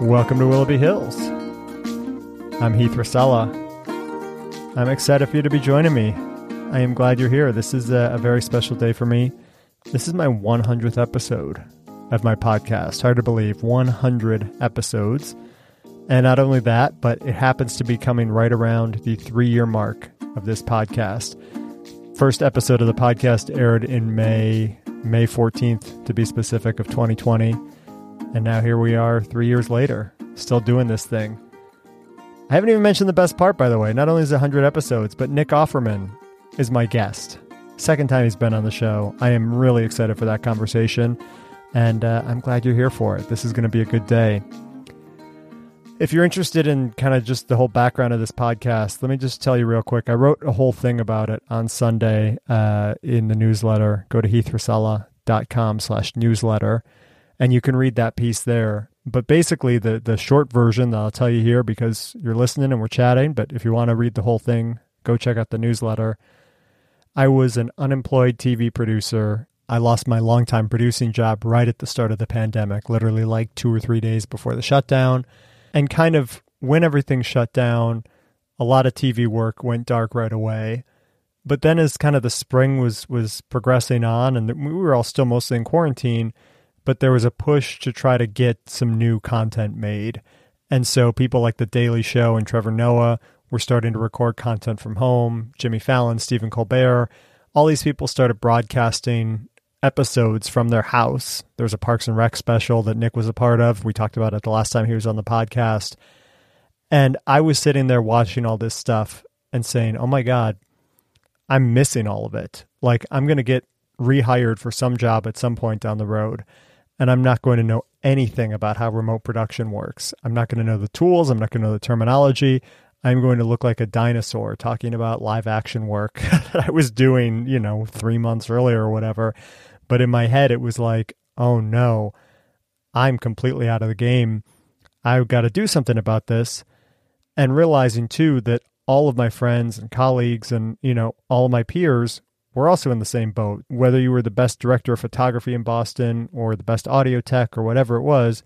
Welcome to Willoughby Hills. I'm Heath Racela. I'm excited for you to be joining me. I am glad you're here. This is a, a very special day for me. This is my 100th episode of my podcast. Hard to believe, 100 episodes. And not only that, but it happens to be coming right around the three year mark of this podcast. First episode of the podcast aired in May, May 14th, to be specific, of 2020. And now here we are three years later, still doing this thing. I haven't even mentioned the best part, by the way. Not only is it 100 episodes, but Nick Offerman is my guest. Second time he's been on the show. I am really excited for that conversation, and uh, I'm glad you're here for it. This is going to be a good day. If you're interested in kind of just the whole background of this podcast, let me just tell you real quick. I wrote a whole thing about it on Sunday uh, in the newsletter. Go to heathracela.com slash newsletter and you can read that piece there. But basically, the the short version that I'll tell you here because you're listening and we're chatting. But if you want to read the whole thing, go check out the newsletter. I was an unemployed TV producer. I lost my longtime producing job right at the start of the pandemic, literally like two or three days before the shutdown. And kind of when everything shut down, a lot of TV work went dark right away. But then as kind of the spring was was progressing on and we were all still mostly in quarantine, but there was a push to try to get some new content made. And so people like The Daily Show and Trevor Noah were starting to record content from home. Jimmy Fallon, Stephen Colbert, all these people started broadcasting episodes from their house. There was a Parks and Rec special that Nick was a part of. We talked about it the last time he was on the podcast. And I was sitting there watching all this stuff and saying, oh my God, I'm missing all of it. Like, I'm going to get rehired for some job at some point down the road and I'm not going to know anything about how remote production works. I'm not going to know the tools, I'm not going to know the terminology. I'm going to look like a dinosaur talking about live action work that I was doing, you know, 3 months earlier or whatever. But in my head it was like, "Oh no. I'm completely out of the game. I've got to do something about this." And realizing too that all of my friends and colleagues and, you know, all of my peers we're also in the same boat. Whether you were the best director of photography in Boston or the best audio tech or whatever it was,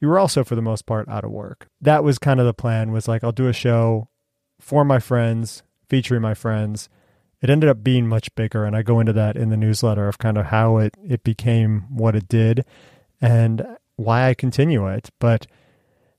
you were also for the most part out of work. That was kind of the plan was like I'll do a show for my friends, featuring my friends. It ended up being much bigger and I go into that in the newsletter of kind of how it it became what it did and why I continue it. But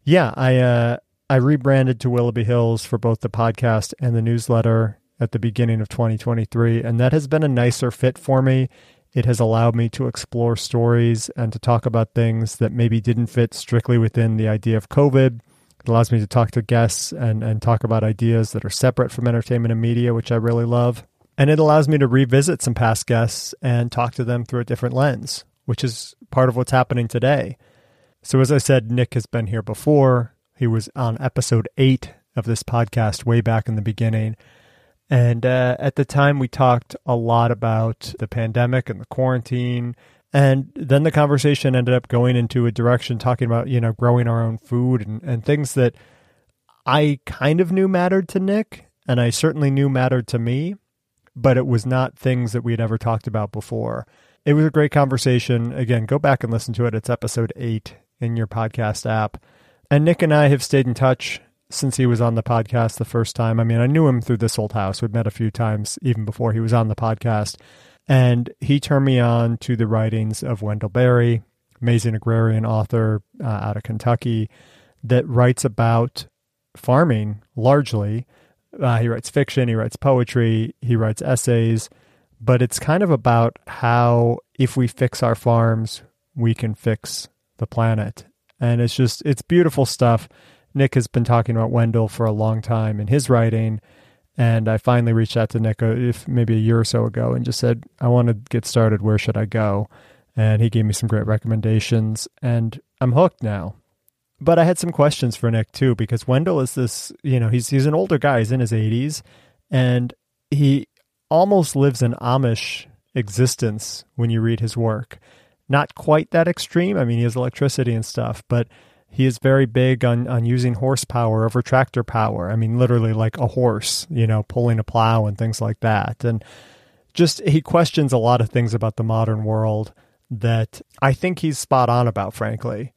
yeah, I uh I rebranded to Willoughby Hills for both the podcast and the newsletter at the beginning of 2023, and that has been a nicer fit for me. It has allowed me to explore stories and to talk about things that maybe didn't fit strictly within the idea of COVID. It allows me to talk to guests and, and talk about ideas that are separate from entertainment and media, which I really love. And it allows me to revisit some past guests and talk to them through a different lens, which is part of what's happening today. So, as I said, Nick has been here before. He was on episode eight of this podcast way back in the beginning. And uh, at the time, we talked a lot about the pandemic and the quarantine. And then the conversation ended up going into a direction talking about, you know, growing our own food and, and things that I kind of knew mattered to Nick. And I certainly knew mattered to me, but it was not things that we had ever talked about before. It was a great conversation. Again, go back and listen to it. It's episode eight in your podcast app. And Nick and I have stayed in touch since he was on the podcast the first time. I mean, I knew him through this old house. We'd met a few times even before he was on the podcast. And he turned me on to the writings of Wendell Berry, amazing agrarian author uh, out of Kentucky, that writes about farming largely. Uh, he writes fiction, he writes poetry, he writes essays, but it's kind of about how if we fix our farms, we can fix the planet. And it's just, it's beautiful stuff. Nick has been talking about Wendell for a long time in his writing. And I finally reached out to Nick uh, if maybe a year or so ago and just said, I want to get started. Where should I go? And he gave me some great recommendations. And I'm hooked now. But I had some questions for Nick too, because Wendell is this, you know, he's he's an older guy, he's in his 80s, and he almost lives an Amish existence when you read his work. Not quite that extreme. I mean, he has electricity and stuff, but he is very big on, on using horsepower over tractor power. I mean, literally like a horse, you know, pulling a plow and things like that. And just he questions a lot of things about the modern world that I think he's spot on about, frankly.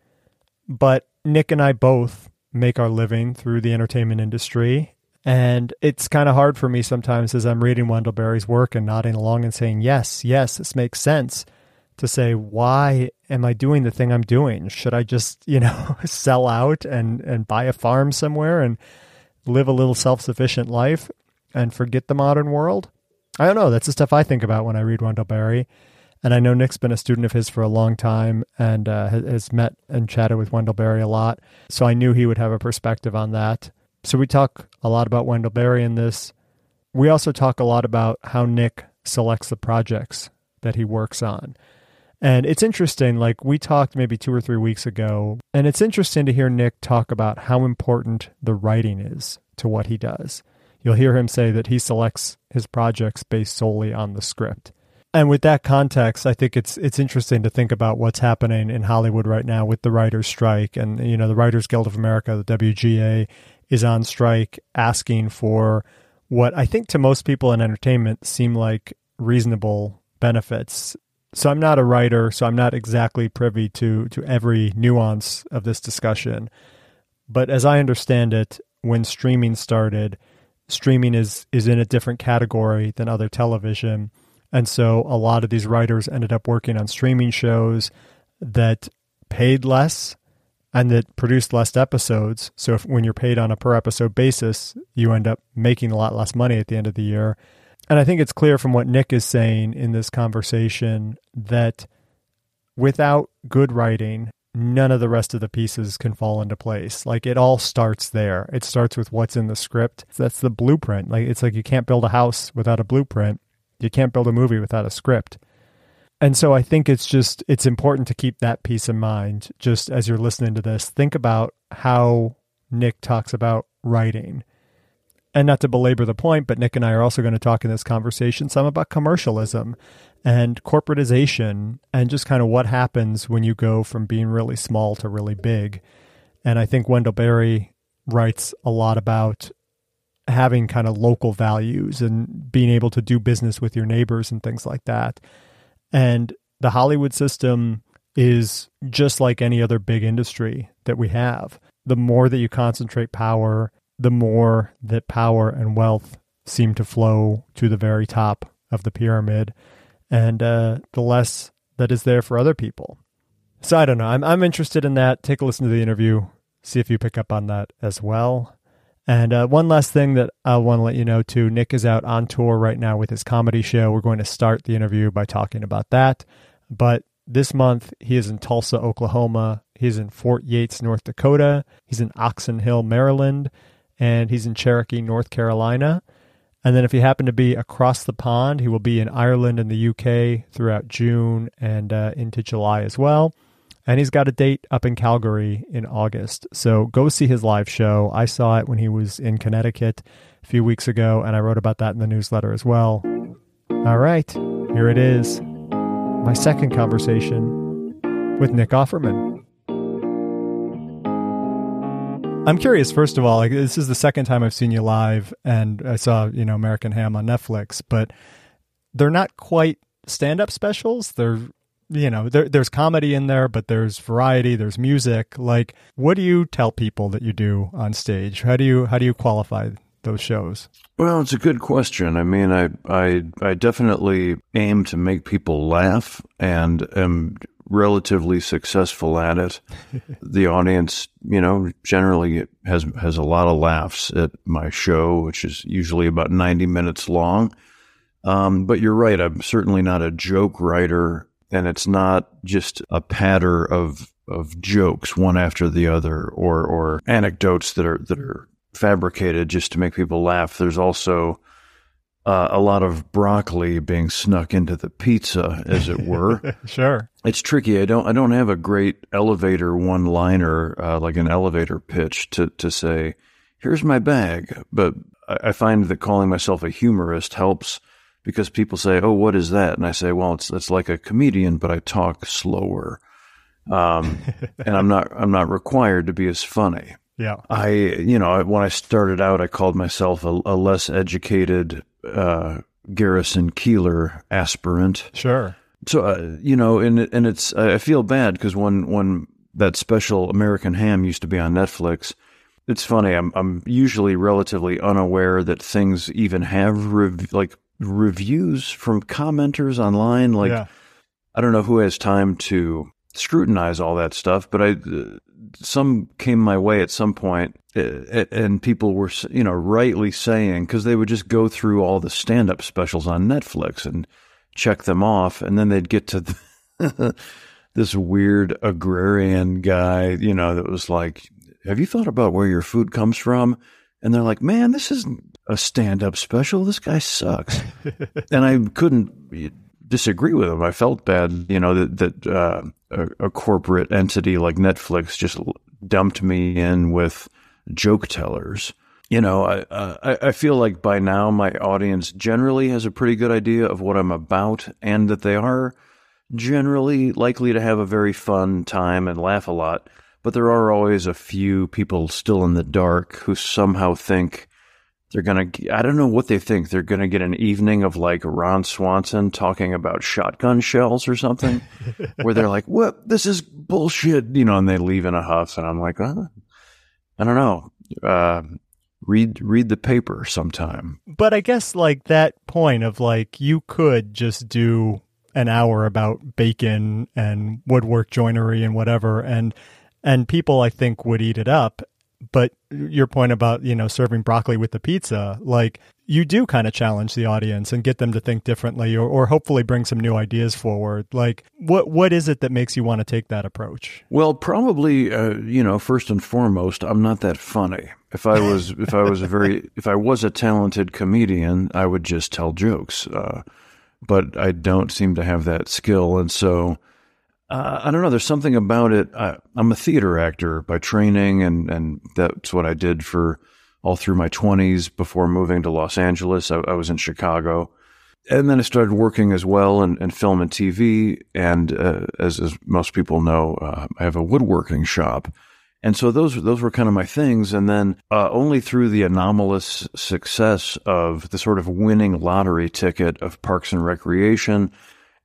but Nick and I both make our living through the entertainment industry. And it's kind of hard for me sometimes as I'm reading Wendell Berry's work and nodding along and saying, yes, yes, this makes sense to say, why am I doing the thing I'm doing? Should I just, you know, sell out and, and buy a farm somewhere and live a little self sufficient life and forget the modern world? I don't know. That's the stuff I think about when I read Wendell Berry. And I know Nick's been a student of his for a long time and uh, has met and chatted with Wendell Berry a lot. So I knew he would have a perspective on that. So we talk a lot about Wendell Berry in this. We also talk a lot about how Nick selects the projects that he works on. And it's interesting, like we talked maybe two or three weeks ago, and it's interesting to hear Nick talk about how important the writing is to what he does. You'll hear him say that he selects his projects based solely on the script. And with that context, I think it's it's interesting to think about what's happening in Hollywood right now with the writers' strike, and you know the Writers Guild of America, the WGA, is on strike, asking for what I think to most people in entertainment seem like reasonable benefits. So I'm not a writer, so I'm not exactly privy to to every nuance of this discussion. But as I understand it, when streaming started, streaming is is in a different category than other television and so a lot of these writers ended up working on streaming shows that paid less and that produced less episodes. So if, when you're paid on a per episode basis, you end up making a lot less money at the end of the year. And I think it's clear from what Nick is saying in this conversation that without good writing, none of the rest of the pieces can fall into place. Like it all starts there. It starts with what's in the script. That's the blueprint. Like it's like you can't build a house without a blueprint. You can't build a movie without a script. And so I think it's just it's important to keep that piece in mind just as you're listening to this. Think about how Nick talks about writing. And not to belabor the point, but Nick and I are also going to talk in this conversation some about commercialism and corporatization and just kind of what happens when you go from being really small to really big. And I think Wendell Berry writes a lot about having kind of local values and being able to do business with your neighbors and things like that. And the Hollywood system is just like any other big industry that we have. The more that you concentrate power, the more that power and wealth seem to flow to the very top of the pyramid, and uh, the less that is there for other people. So I don't know. I'm I'm interested in that. Take a listen to the interview. See if you pick up on that as well. And uh, one last thing that I want to let you know too Nick is out on tour right now with his comedy show. We're going to start the interview by talking about that. But this month, he is in Tulsa, Oklahoma. He's in Fort Yates, North Dakota. He's in Oxon Hill, Maryland. And he's in Cherokee, North Carolina. And then if you happen to be across the pond, he will be in Ireland and the UK throughout June and uh, into July as well. And he's got a date up in Calgary in August. So go see his live show. I saw it when he was in Connecticut a few weeks ago, and I wrote about that in the newsletter as well. All right, here it is my second conversation with Nick Offerman. I'm curious, first of all, like, this is the second time I've seen you live, and I saw, you know, American Ham on Netflix, but they're not quite stand up specials. They're you know there, there's comedy in there but there's variety there's music. Like what do you tell people that you do on stage? How do you how do you qualify those shows? Well it's a good question. I mean i i i definitely aim to make people laugh and am relatively successful at it the audience you know generally has has a lot of laughs at my show which is usually about 90 minutes long um, but you're right i'm certainly not a joke writer and it's not just a patter of of jokes one after the other or or anecdotes that are that are fabricated just to make people laugh. There's also uh, a lot of broccoli being snuck into the pizza, as it were. sure, it's tricky. I don't I don't have a great elevator one liner uh, like an elevator pitch to to say, "Here's my bag," but I, I find that calling myself a humorist helps because people say, "Oh, what is that?" And I say, "Well, it's it's like a comedian, but I talk slower, um, and I'm not I'm not required to be as funny." Yeah, I you know when I started out, I called myself a, a less educated uh, Garrison Keillor aspirant. Sure. So uh, you know, and and it's I feel bad because when when that special American Ham used to be on Netflix. It's funny. I'm I'm usually relatively unaware that things even have rev- like reviews from commenters online. Like Yeah. I don't know who has time to scrutinize all that stuff, but I uh, some came my way at some point, uh, and people were you know rightly saying because they would just go through all the stand up specials on Netflix and check them off, and then they'd get to. The this weird agrarian guy, you know, that was like, Have you thought about where your food comes from? And they're like, Man, this isn't a stand up special. This guy sucks. and I couldn't disagree with him. I felt bad, you know, that, that uh, a, a corporate entity like Netflix just dumped me in with joke tellers. You know, I, uh, I I feel like by now my audience generally has a pretty good idea of what I'm about, and that they are generally likely to have a very fun time and laugh a lot. But there are always a few people still in the dark who somehow think they're going to, I don't know what they think. They're going to get an evening of like Ron Swanson talking about shotgun shells or something, where they're like, what? This is bullshit, you know, and they leave in a huff. And I'm like, uh, I don't know. Uh, read read the paper sometime. But I guess like that point of like you could just do an hour about bacon and woodwork joinery and whatever and and people I think would eat it up. But your point about, you know, serving broccoli with the pizza, like you do kind of challenge the audience and get them to think differently or, or hopefully bring some new ideas forward. Like what what is it that makes you want to take that approach? Well, probably, uh, you know, first and foremost, I'm not that funny. If I was, if I was a very, if I was a talented comedian, I would just tell jokes. Uh, but I don't seem to have that skill, and so uh, I don't know. There's something about it. I, I'm a theater actor by training, and and that's what I did for all through my 20s before moving to Los Angeles. I, I was in Chicago. And then I started working as well in, in film and TV. And uh, as, as most people know, uh, I have a woodworking shop. And so those those were kind of my things. And then uh, only through the anomalous success of the sort of winning lottery ticket of Parks and Recreation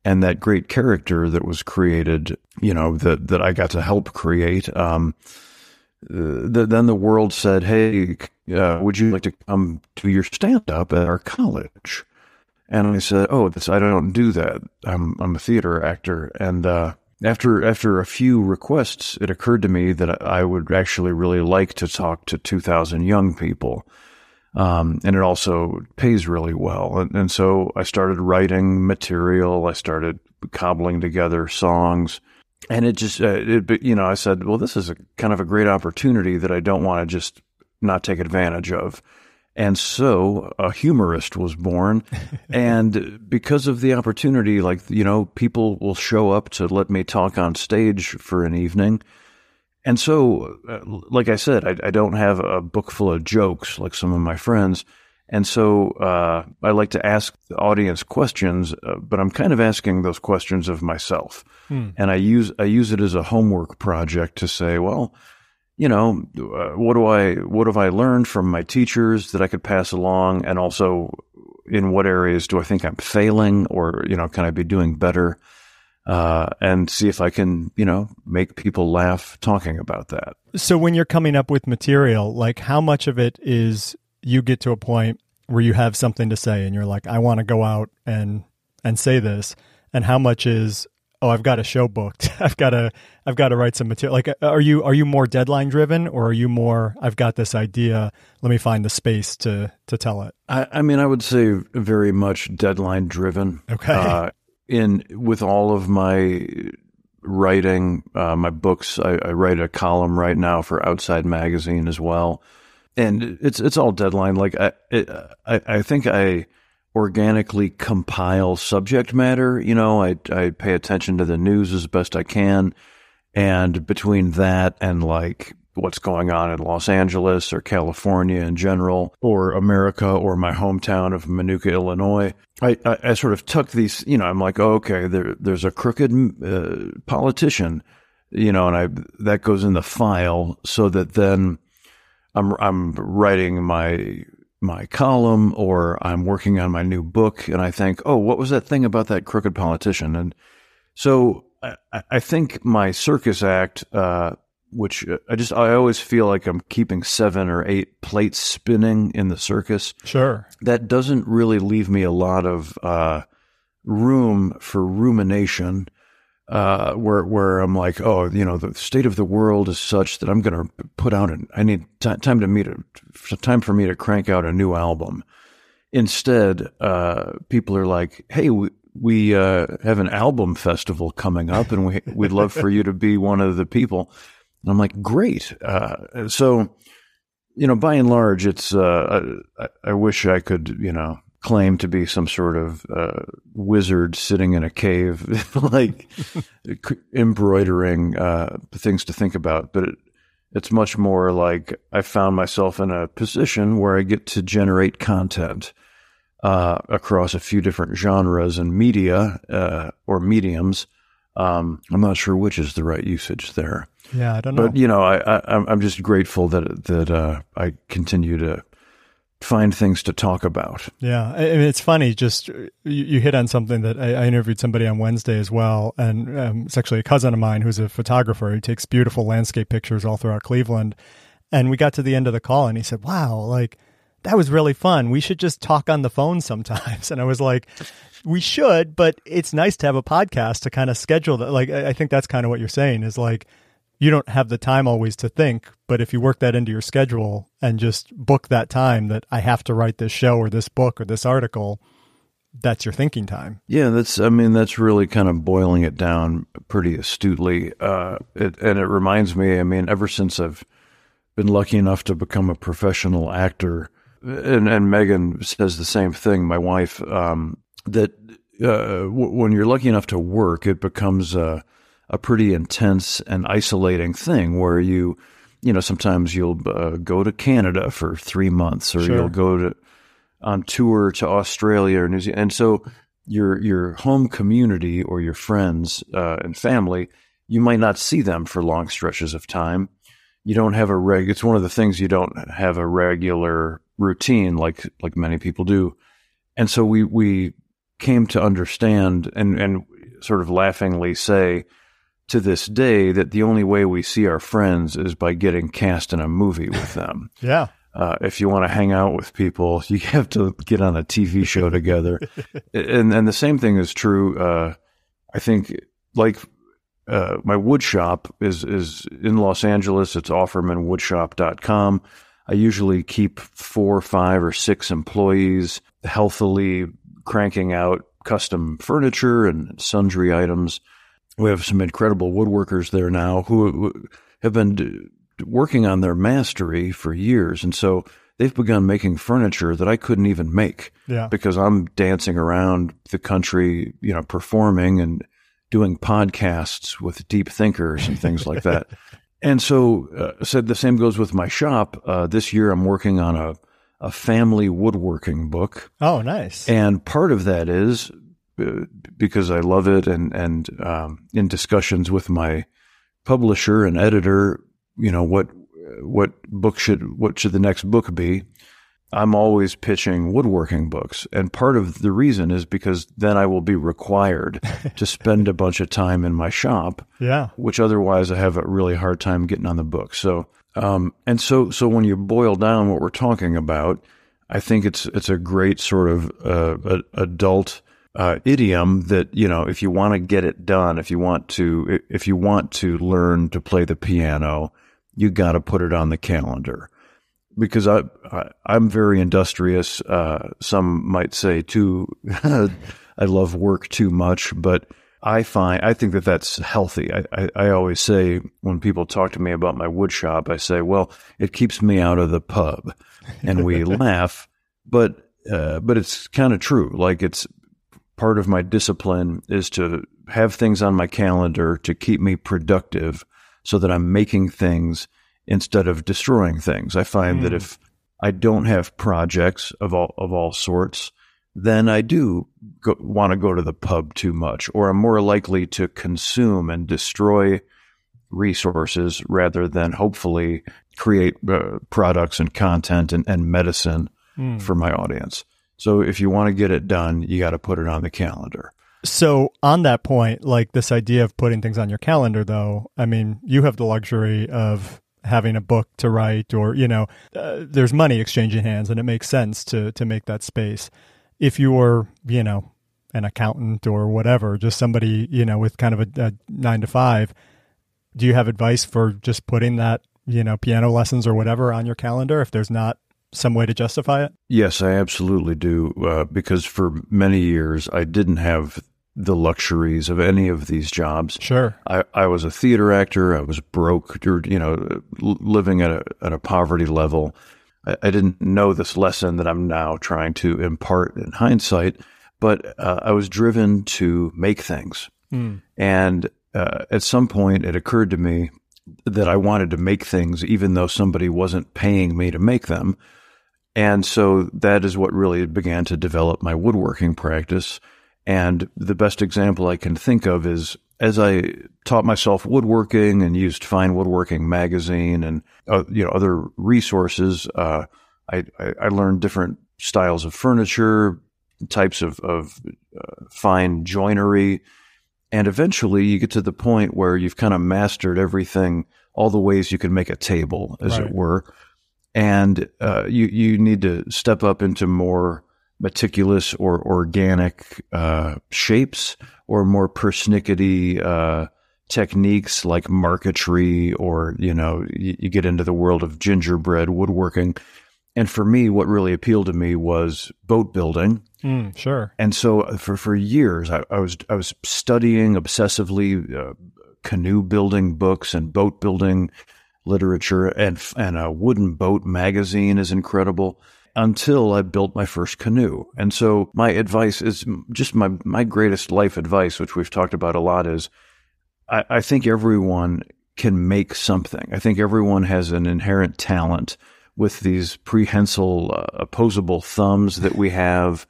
and that great character that was created, you know, that, that I got to help create. Um, the, then the world said, Hey, uh, would you like to come to your stand up at our college? And I said, Oh, this, I don't do that. I'm, I'm a theater actor. And, uh, after, after a few requests, it occurred to me that I would actually really like to talk to 2000 young people. Um, and it also pays really well. And, and so I started writing material. I started cobbling together songs and it just, uh, it, you know, I said, well, this is a kind of a great opportunity that I don't want to just not take advantage of. And so a humorist was born. and because of the opportunity, like, you know, people will show up to let me talk on stage for an evening. And so, uh, like I said, I, I, don't have a book full of jokes like some of my friends. And so uh, I like to ask the audience questions, uh, but I'm kind of asking those questions of myself. Hmm. And I use I use it as a homework project to say, well, you know, uh, what do I what have I learned from my teachers that I could pass along, and also in what areas do I think I'm failing, or you know, can I be doing better? Uh, and see if I can, you know, make people laugh talking about that. So when you're coming up with material, like how much of it is you get to a point where you have something to say and you're like, I want to go out and and say this, and how much is oh, I've got a show booked. I've got to I've got to write some material. Like, are you are you more deadline driven, or are you more I've got this idea. Let me find the space to to tell it. I, I mean, I would say very much deadline driven. Okay. Uh, in with all of my writing, uh, my books, I, I write a column right now for Outside Magazine as well and it's it's all deadline. Like I, it, I, I think I organically compile subject matter. You know, I I pay attention to the news as best I can, and between that and like what's going on in Los Angeles or California in general, or America or my hometown of Minooka, Illinois, I, I, I sort of took these. You know, I'm like, oh, okay, there there's a crooked uh, politician. You know, and I that goes in the file so that then I'm I'm writing my my column or I'm working on my new book and I think, "Oh, what was that thing about that crooked politician?" And so I, I think my circus act, uh, which uh, I just I always feel like I'm keeping seven or eight plates spinning in the circus. Sure. That doesn't really leave me a lot of uh, room for rumination. Uh, where where I'm like, oh, you know, the state of the world is such that I'm going to put out an. I need t- time to meet a time for me to crank out a new album. Instead, uh, people are like, hey, we, we uh, have an album festival coming up, and we we'd love for you to be one of the people. And I'm like, great. Uh, so, you know, by and large, it's. Uh, I, I, wish I could, you know, claim to be some sort of uh, wizard sitting in a cave, like embroidering uh, things to think about, but. It, it's much more like I found myself in a position where I get to generate content uh, across a few different genres and media uh, or mediums. Um, I'm not sure which is the right usage there. Yeah, I don't know. But you know, I, I am just grateful that that uh, I continue to find things to talk about. Yeah, I mean, it's funny. Just you, you hit on something that I, I, interviewed somebody on Wednesday as well, and um, it's actually a cousin of mine who's a photographer. He takes beautiful landscape pictures all throughout Cleveland, and we got to the end of the call, and he said, "Wow, like." That was really fun. We should just talk on the phone sometimes. And I was like, we should, but it's nice to have a podcast to kind of schedule that. Like, I think that's kind of what you're saying is like, you don't have the time always to think, but if you work that into your schedule and just book that time that I have to write this show or this book or this article, that's your thinking time. Yeah, that's. I mean, that's really kind of boiling it down pretty astutely. Uh, it, and it reminds me. I mean, ever since I've been lucky enough to become a professional actor, and, and Megan says the same thing, my wife, um, that uh, w- when you're lucky enough to work, it becomes a, a pretty intense and isolating thing where you, you know, sometimes you'll uh, go to Canada for three months or sure. you'll go to on tour to Australia or New Zealand. And so your, your home community or your friends uh, and family, you might not see them for long stretches of time. You don't have a reg. It's one of the things you don't have a regular routine like like many people do. And so we we came to understand and and sort of laughingly say to this day that the only way we see our friends is by getting cast in a movie with them. yeah. Uh, if you want to hang out with people, you have to get on a TV show together. and and the same thing is true. Uh, I think like uh, my wood shop is is in Los Angeles. It's offermanwoodshop.com. I usually keep four, five, or six employees healthily cranking out custom furniture and sundry items. We have some incredible woodworkers there now who have been working on their mastery for years. And so they've begun making furniture that I couldn't even make yeah. because I'm dancing around the country, you know, performing and doing podcasts with deep thinkers and things like that. And so, uh, said the same goes with my shop. Uh, this year, I'm working on a a family woodworking book. Oh, nice! And part of that is uh, because I love it, and and um, in discussions with my publisher and editor, you know what what book should what should the next book be? I'm always pitching woodworking books. And part of the reason is because then I will be required to spend a bunch of time in my shop. Yeah. Which otherwise I have a really hard time getting on the book. So, um, and so, so when you boil down what we're talking about, I think it's, it's a great sort of, uh, adult, uh, idiom that, you know, if you want to get it done, if you want to, if you want to learn to play the piano, you got to put it on the calendar because I, I am very industrious. Uh, some might say too, I love work too much, but I find I think that that's healthy. I, I, I always say when people talk to me about my wood shop, I say, well, it keeps me out of the pub, and we laugh, but uh, but it's kind of true. Like it's part of my discipline is to have things on my calendar to keep me productive, so that I'm making things instead of destroying things. I find mm. that hmm. if I don't have projects of all of all sorts, then I do go, want to go to the pub too much, or I'm more likely to consume and destroy resources rather than hopefully create uh, products and content and, and medicine mm. for my audience. So if you want to get it done, you got to put it on the calendar. So, on that point, like this idea of putting things on your calendar, though, I mean, you have the luxury of having a book to write, or you know, uh, there's money exchanging hands, and it makes sense to to make that space. If you're, you know, an accountant or whatever, just somebody, you know, with kind of a, a nine to five, do you have advice for just putting that, you know, piano lessons or whatever on your calendar if there's not some way to justify it? Yes, I absolutely do. Uh, because for many years, I didn't have the luxuries of any of these jobs. Sure. I, I was a theater actor. I was broke, you know, living at a, at a poverty level. I, I didn't know this lesson that I'm now trying to impart in hindsight, but uh, I was driven to make things. Mm. And uh, at some point, it occurred to me that I wanted to make things even though somebody wasn't paying me to make them. And so that is what really began to develop my woodworking practice. And the best example I can think of is as I taught myself woodworking and used Fine Woodworking magazine and uh, you know other resources, uh, I, I, I, learned different styles of furniture, types of, of uh, fine joinery, and eventually you get to the point where you've kind of mastered everything, all the ways you can make a table, as right. it were, and uh, you you need to step up into more meticulous or organic uh, shapes or more persnickety uh, techniques like marquetry or you know you, you, get into the world of gingerbread woodworking. And for me what really appealed to me was boat building. Mm, sure. And so uh, for for years I, I was i was studying obsessively uh, canoe building books and boat building literature. And and a wooden boat magazine is incredible until I built my first canoe. And so my advice is just my, my greatest life advice, which we've talked about a lot is I, I think everyone can make something. I think everyone has an inherent talent with these prehensile uh, opposable thumbs that we have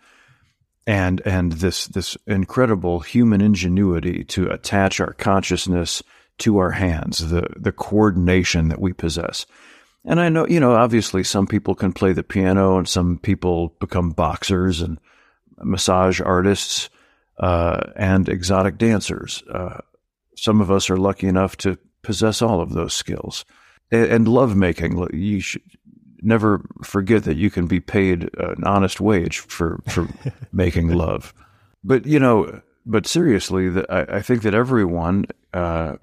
and and this this incredible human ingenuity to attach our consciousness to our hands the the coordination that we possess and I know, you know, obviously some people can play the piano and some people become boxers and massage artists uh, and exotic dancers. Uh, some of us are lucky enough to possess all of those skills. And, and love making, you should never forget that you can be paid an honest wage for, for making love. But, you know, but seriously, the, I, I, think that everyone uh,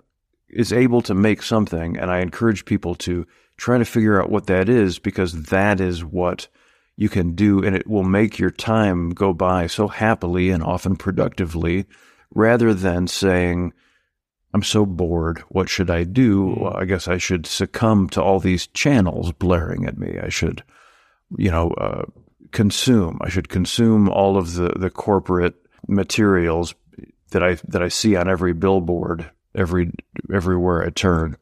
is able to make something, and I encourage people to try to figure out what that is because that is what you can do and it will make your time go by so happily and often productively rather than saying, I'm so bored. What should I do? Hmm. Well, I guess I should succumb to all these channels blaring at me. I should, you know, uh, consume. I should consume all of the, the corporate materials that I that I see on every billboard, every everywhere I turn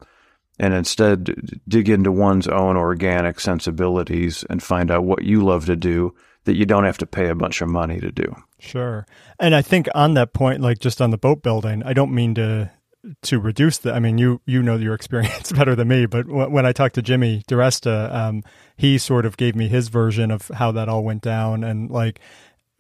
and instead dig into one's own organic sensibilities and find out what you love to do that you don't have to pay a bunch of money to do. Sure. And I think on that point, like just on the boat building, I don't mean to to reduce the. I mean, you you know your experience better than me, but w- when I talked to Jimmy DiResta, um, he sort of gave me his version of how that all went down, and like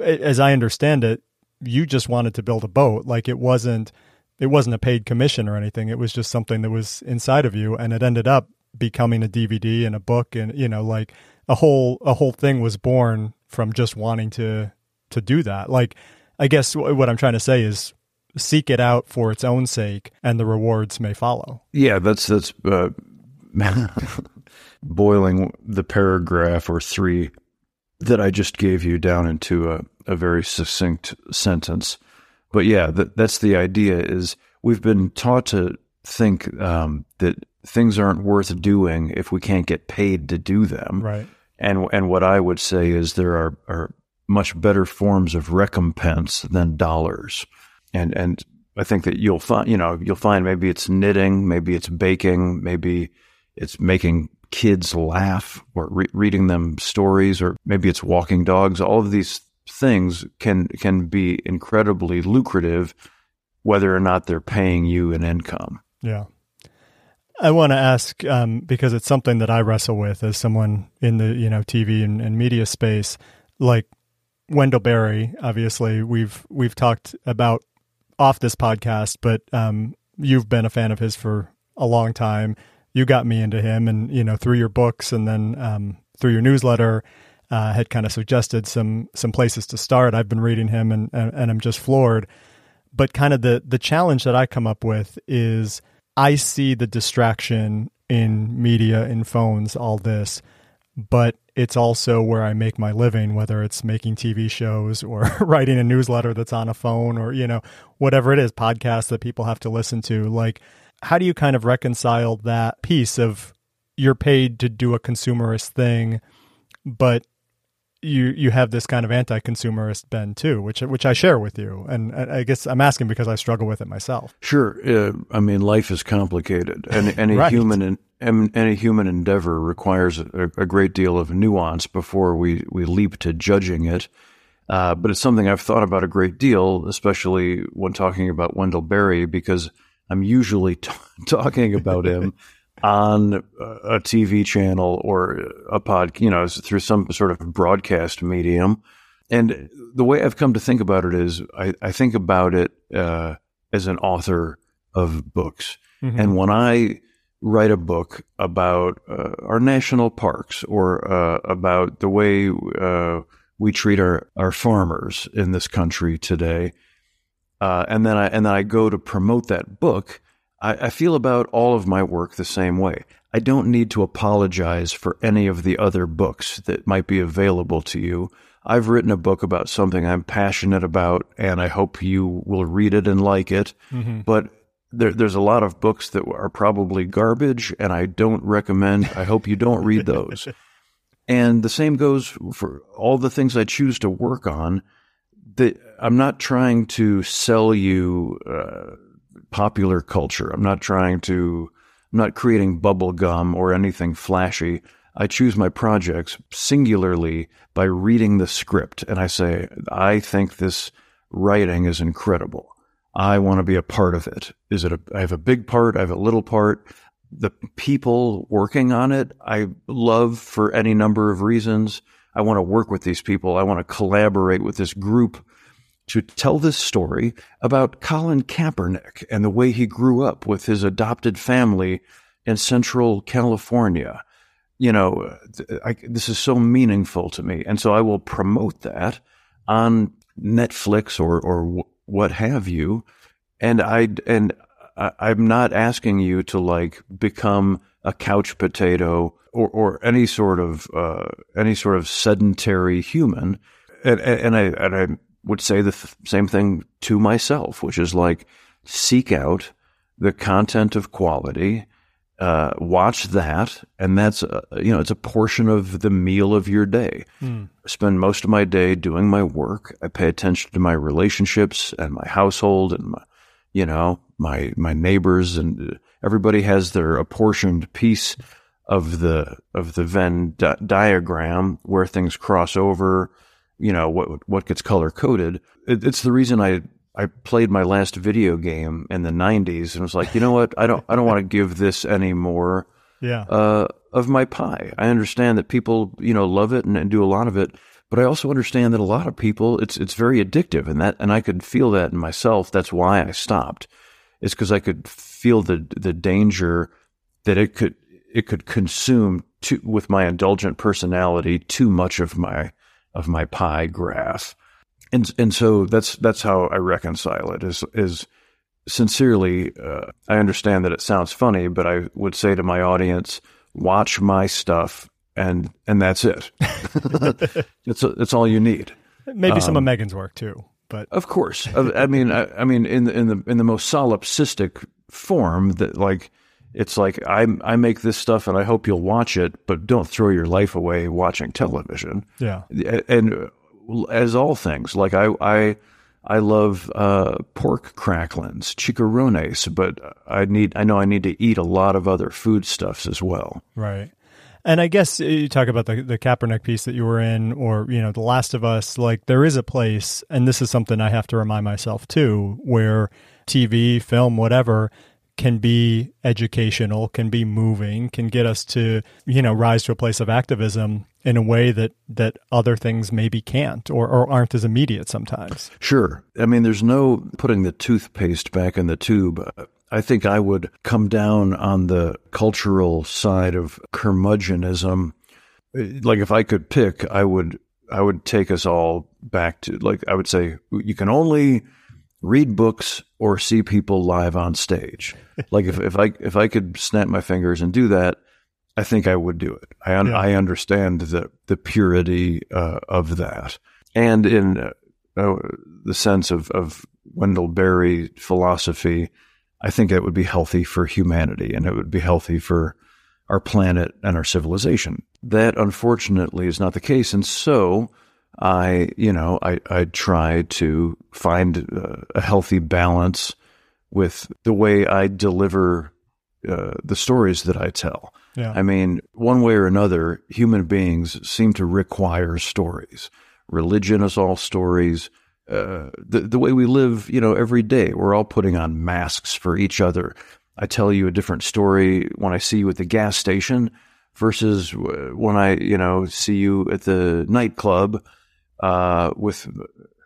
as I understand it, you just wanted to build a boat, like it wasn't it wasn't a paid commission or anything. It was just something that was inside of you, and it ended up becoming a DVD and a book, and you know, like a whole a whole thing was born from just wanting to to do that. Like, I guess what I'm trying to say is seek it out for its own sake, and the rewards may follow. Yeah, that's that's uh, boiling the paragraph or three that I just gave you down into a, a very succinct sentence. But yeah, that, that's the idea is we've been taught to think um, that things aren't worth doing if we can't get paid to do them. Right. And and what I would say is there are, are much better forms of recompense than dollars. And and I think that you'll find you know you'll find maybe it's knitting, maybe it's baking, maybe it's making kids laugh or re- reading them stories, or maybe it's walking dogs. All of these things can can be incredibly lucrative whether or not they're paying you an income. Yeah. I want to ask um, because it's something that I wrestle with as someone in the you know TV and, and media space. Like, Wendell Berry, obviously, we've we've talked about off this podcast, but um, you've been a fan of his for a long time. You got me into him, and you know through your books, and then um, through your newsletter, uh, had kind of suggested some some places to start. I've been reading him, and, and and I'm just floored. But kind of the the challenge that I come up with is I see the distraction in media, in phones, all this, but it's also where I make my living, whether it's making TV shows or writing a newsletter that's on a phone or, you know, whatever it is, podcasts that people have to listen to. Like, how do you kind of reconcile that piece of you're paid to do a consumerist thing, but you you have this kind of anti-consumerist bend too, which which I share with you, and I guess I'm asking because I struggle with it myself. Sure, uh, I mean life is complicated, and any right. human in, any human endeavor requires a, a, great deal of nuance before we we leap to judging it. Uh, but it's something I've thought about a great deal, especially when talking about Wendell Berry, because I'm usually t- talking about him on a TV channel or a pod, you know, through some sort of broadcast medium. And the way I've come to think about it is I, I think about it uh, as an author of books. Mm-hmm. And when I write a book about uh, our national parks or uh, about the way uh, we treat our, our farmers in this country today, uh, and then I and then I go to promote that book, I, I feel about all of my work the same way. I don't need to apologize for any of the other books that might be available to you. I've written a book about something I'm passionate about, and I hope you will read it and like it. Mm-hmm. But there, there's a lot of books that are probably garbage, and I don't recommend. I hope you don't read those. and the same goes for all the things I choose to work on. That I'm not trying to sell you. Uh, popular culture. I'm not trying to, I'm not creating bubble gum or anything flashy. I choose my projects singularly by reading the script and I say, I think this writing is incredible. I want to be a part of it. Is it a, I have a big part, I have a little part. The people working on it, I love for any number of reasons. I want to work with these people. I want to collaborate with this group to tell this story about Colin Kaepernick and the way he grew up with his adopted family in Central California. You know, I, this is so meaningful to me. And so I will promote that on Netflix or, or what have you. And I, and I'm not asking you to like become a couch potato or, or any sort of, uh, any sort of sedentary human. And, and I, and I would say the th- same thing to myself, which is like seek out the content of quality, uh, watch that, and that's uh, you know it's a portion of the meal of your day. Mm. Spend most of my day doing my work. I pay attention to my relationships and my household and my you know my my neighbors and everybody has their apportioned piece of the of the Venn di- diagram where things cross over you know what what gets color coded. It, it's the reason I I played my last video game in the '90s and was like, you know what, I don't I don't want to give this any more. Yeah. Uh, of my pie, I understand that people you know love it and, and do a lot of it, but I also understand that a lot of people it's it's very addictive, and that and I could feel that in myself. That's why I stopped. It's because I could feel the the danger that it could it could consume too, with my indulgent personality too much of my of my pie graph. And, and so that's, that's how I reconcile it is, is sincerely, uh, I understand that it sounds funny, but I would say to my audience, watch my stuff and, and that's it. it's, it's all you need. Maybe um, some of um, Megan's work too, but of course, I, mean, I, I mean, in the, in the, in the most solipsistic form that like, it's like I I make this stuff and I hope you'll watch it, but don't throw your life away watching television. Yeah, and as all things, like I I I love uh, pork cracklings, chicharrones, but I need I know I need to eat a lot of other foodstuffs as well. Right. And I guess uh, you talk about the the Kaepernick piece that you were in, or you know, The Last of Us. Like there is a place, and this is something I have to remind myself too, where TV, film, whatever can be educational, can be moving, can get us to, you know, rise to a place of activism in a way that that other things maybe can't or, or aren't as immediate sometimes. Sure. I mean, there's no putting the toothpaste back in the tube. I think I would come down on the cultural side of curmudgeonism. Like if I could pick, I would I would take us all back to like I would say you can only read books or see people live on stage. like if, if I if I could snap my fingers and do that, I think I would do it. I un- yeah. I understand the the purity uh, of that, and in uh, uh, the sense of of Wendell Berry philosophy, I think it would be healthy for humanity, and it would be healthy for our planet and our civilization. That unfortunately is not the case, and so I, you know, I, I try to find uh, a healthy balance with the way I deliver uh, the stories that I tell. Yeah. I mean, one way or another, human beings seem to require stories. Religion is all stories. Uh, the the way we live, you know, every day, we're all putting on masks for each other. I tell you a different story when I see you at the gas station versus when I, you know, see you at the nightclub uh, with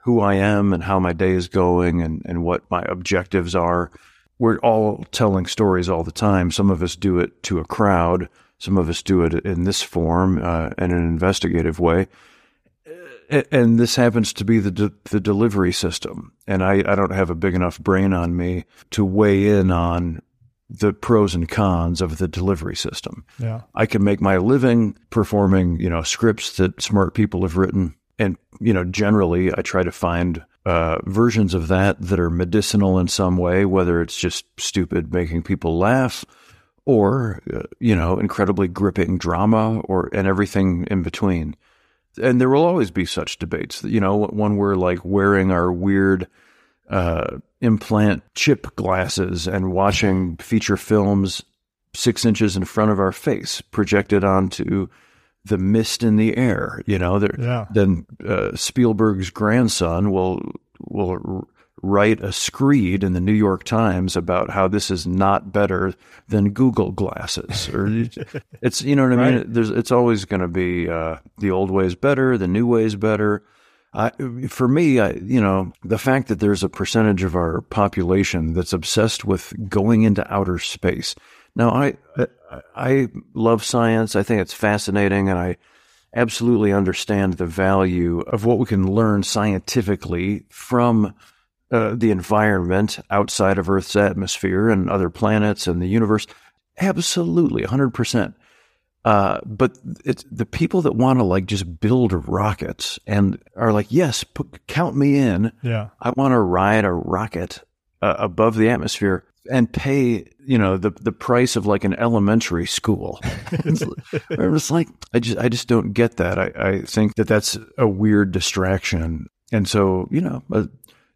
who I am and how my day is going and, and what my objectives are. We're all telling stories all the time. Some of us do it to a crowd. Some of us do it in this form, uh, in an investigative way. And this happens to be the de- the delivery system. And I, I don't have a big enough brain on me to weigh in on the pros and cons of the delivery system. Yeah. I can make my living performing, you know, scripts that smart people have written and you know generally i try to find uh, versions of that that are medicinal in some way whether it's just stupid making people laugh or uh, you know incredibly gripping drama or and everything in between. And there will always be such debates. You know when we're like wearing our weird uh, implant chip glasses and watching feature films six inches in front of our face projected onto the mist in the air. You know, yeah. then uh, Spielberg's grandson will will write a screed in the New York Times about how this is not better than Google glasses, or it's you know what I mean. Right. There's it's always going to be uh, the old way is better, the new way is better. I, for me, I, you know, the fact that there's a percentage of our population that's obsessed with going into outer space. Now, I, I love science. I think it's fascinating, and I absolutely understand the value of what we can learn scientifically from uh, the environment outside of Earth's atmosphere and other planets and the universe. Absolutely, 100%. Uh, but it's the people that want to like just build rockets and are like, yes, put, count me in. Yeah. I want to ride a rocket uh, above the atmosphere and pay you know the the price of like an elementary school. it's, it's like I just I just don't get that. I, I think that that's a weird distraction, and so you know uh,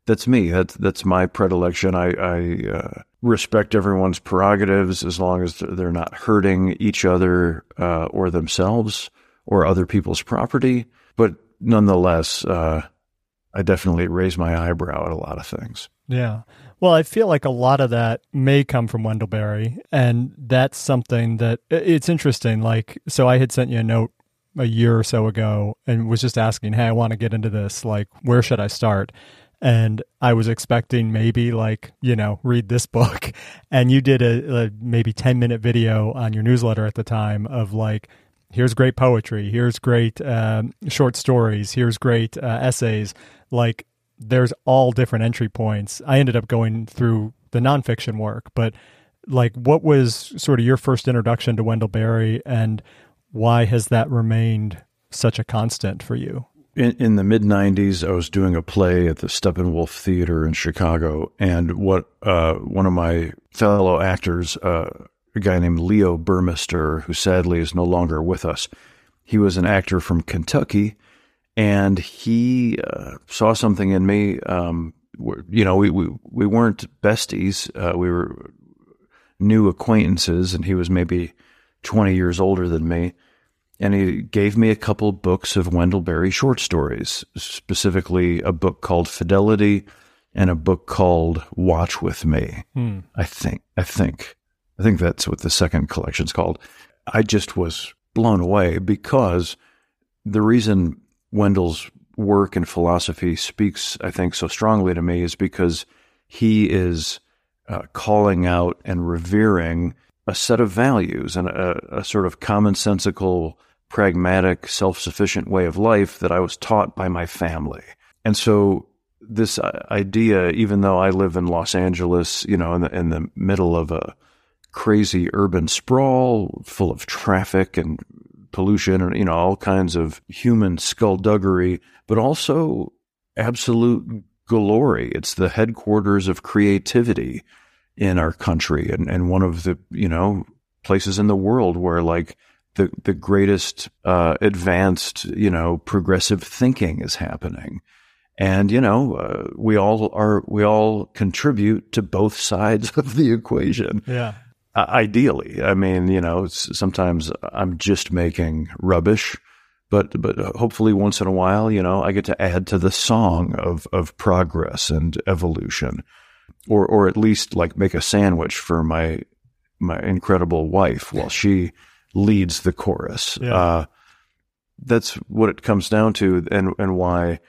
that's me. That's that's my predilection. I, I uh, respect everyone's prerogatives as long as they're not hurting each other uh, or themselves or other people's property. But nonetheless, uh, I definitely raise my eyebrow at a lot of things. Yeah. Well, I feel like a lot of that may come from Wendell Berry, and that's something that it's interesting. Like, so I had sent you a note a year or so ago and was just asking, "Hey, I want to get into this. Like, where should I start?" And I was expecting maybe like you know read this book, and you did a, a maybe ten minute video on your newsletter at the time of like here's great poetry, here's great uh, short stories, here's great uh, essays. Like there's all different entry points. I ended up going through the nonfiction work, but like, what was sort of your first introduction to Wendell Berry, and why has that remained such a constant for you? In, in the mid '90s, I was doing a play at the Steppenwolf Theater in Chicago, and what uh, one of my fellow actors, uh, a guy named Leo Burmester, who sadly is no longer with us, he was an actor from Kentucky and he uh, saw something in me. Um, you know, we, we, we weren't besties. Uh, we were new acquaintances, and he was maybe 20 years older than me. And he gave me a couple books of Wendell Berry short stories, specifically a book called Fidelity and a book called Watch with Me. Hmm. I think, I think, I think that's what the second collection's called. I just was blown away because the reason Wendell's work and philosophy speaks, I think, so strongly to me is because he is uh, calling out and revering a set of values and a, a sort of commonsensical, pragmatic, self sufficient way of life that I was taught by my family. And so, this uh, idea, even though I live in Los Angeles, you know, in the, in the middle of a crazy urban sprawl full of traffic and pollution and, you know, all kinds of human skullduggery, but also absolute glory. It's the headquarters of creativity in our country and, and one of the, you know, places in the world where like the, the greatest, uh, advanced, you know, progressive thinking is happening. And, you know, uh, we all are, we all contribute to both sides of the equation. Yeah. Uh, ideally, I mean, you know, sometimes I'm just making rubbish, but but hopefully once in a while, you know, I get to add to the song of of progress and evolution, or or at least like make a sandwich for my my incredible wife while she leads the chorus. Yeah. Uh, that's what it comes down to, and and why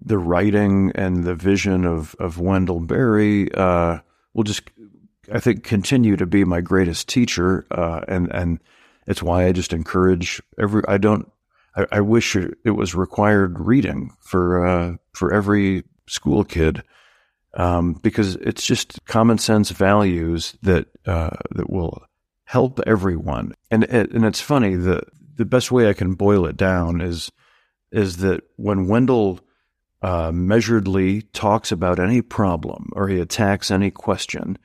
the writing and the vision of of Wendell Berry uh, will just I think continue to be my greatest teacher, uh, and and it's why I just encourage every. I don't. I, I wish it was required reading for uh, for every school kid, um, because it's just common sense values that uh, that will help everyone. And and it's funny the the best way I can boil it down is is that when Wendell uh, measuredly talks about any problem or he attacks any question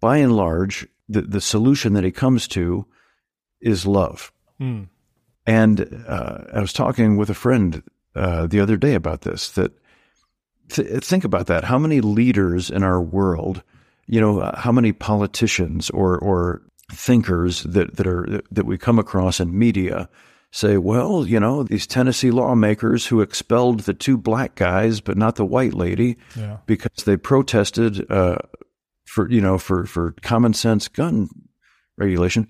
by and large, the, the solution that he comes to is love. Hmm. And uh, I was talking with a friend uh, the other day about this. That th- think about that. How many leaders in our world, you know, uh, how many politicians or or thinkers that that are that we come across in media say, well, you know, these Tennessee lawmakers who expelled the two black guys but not the white lady Yeah. because they protested uh, for you know for for common sense gun regulation.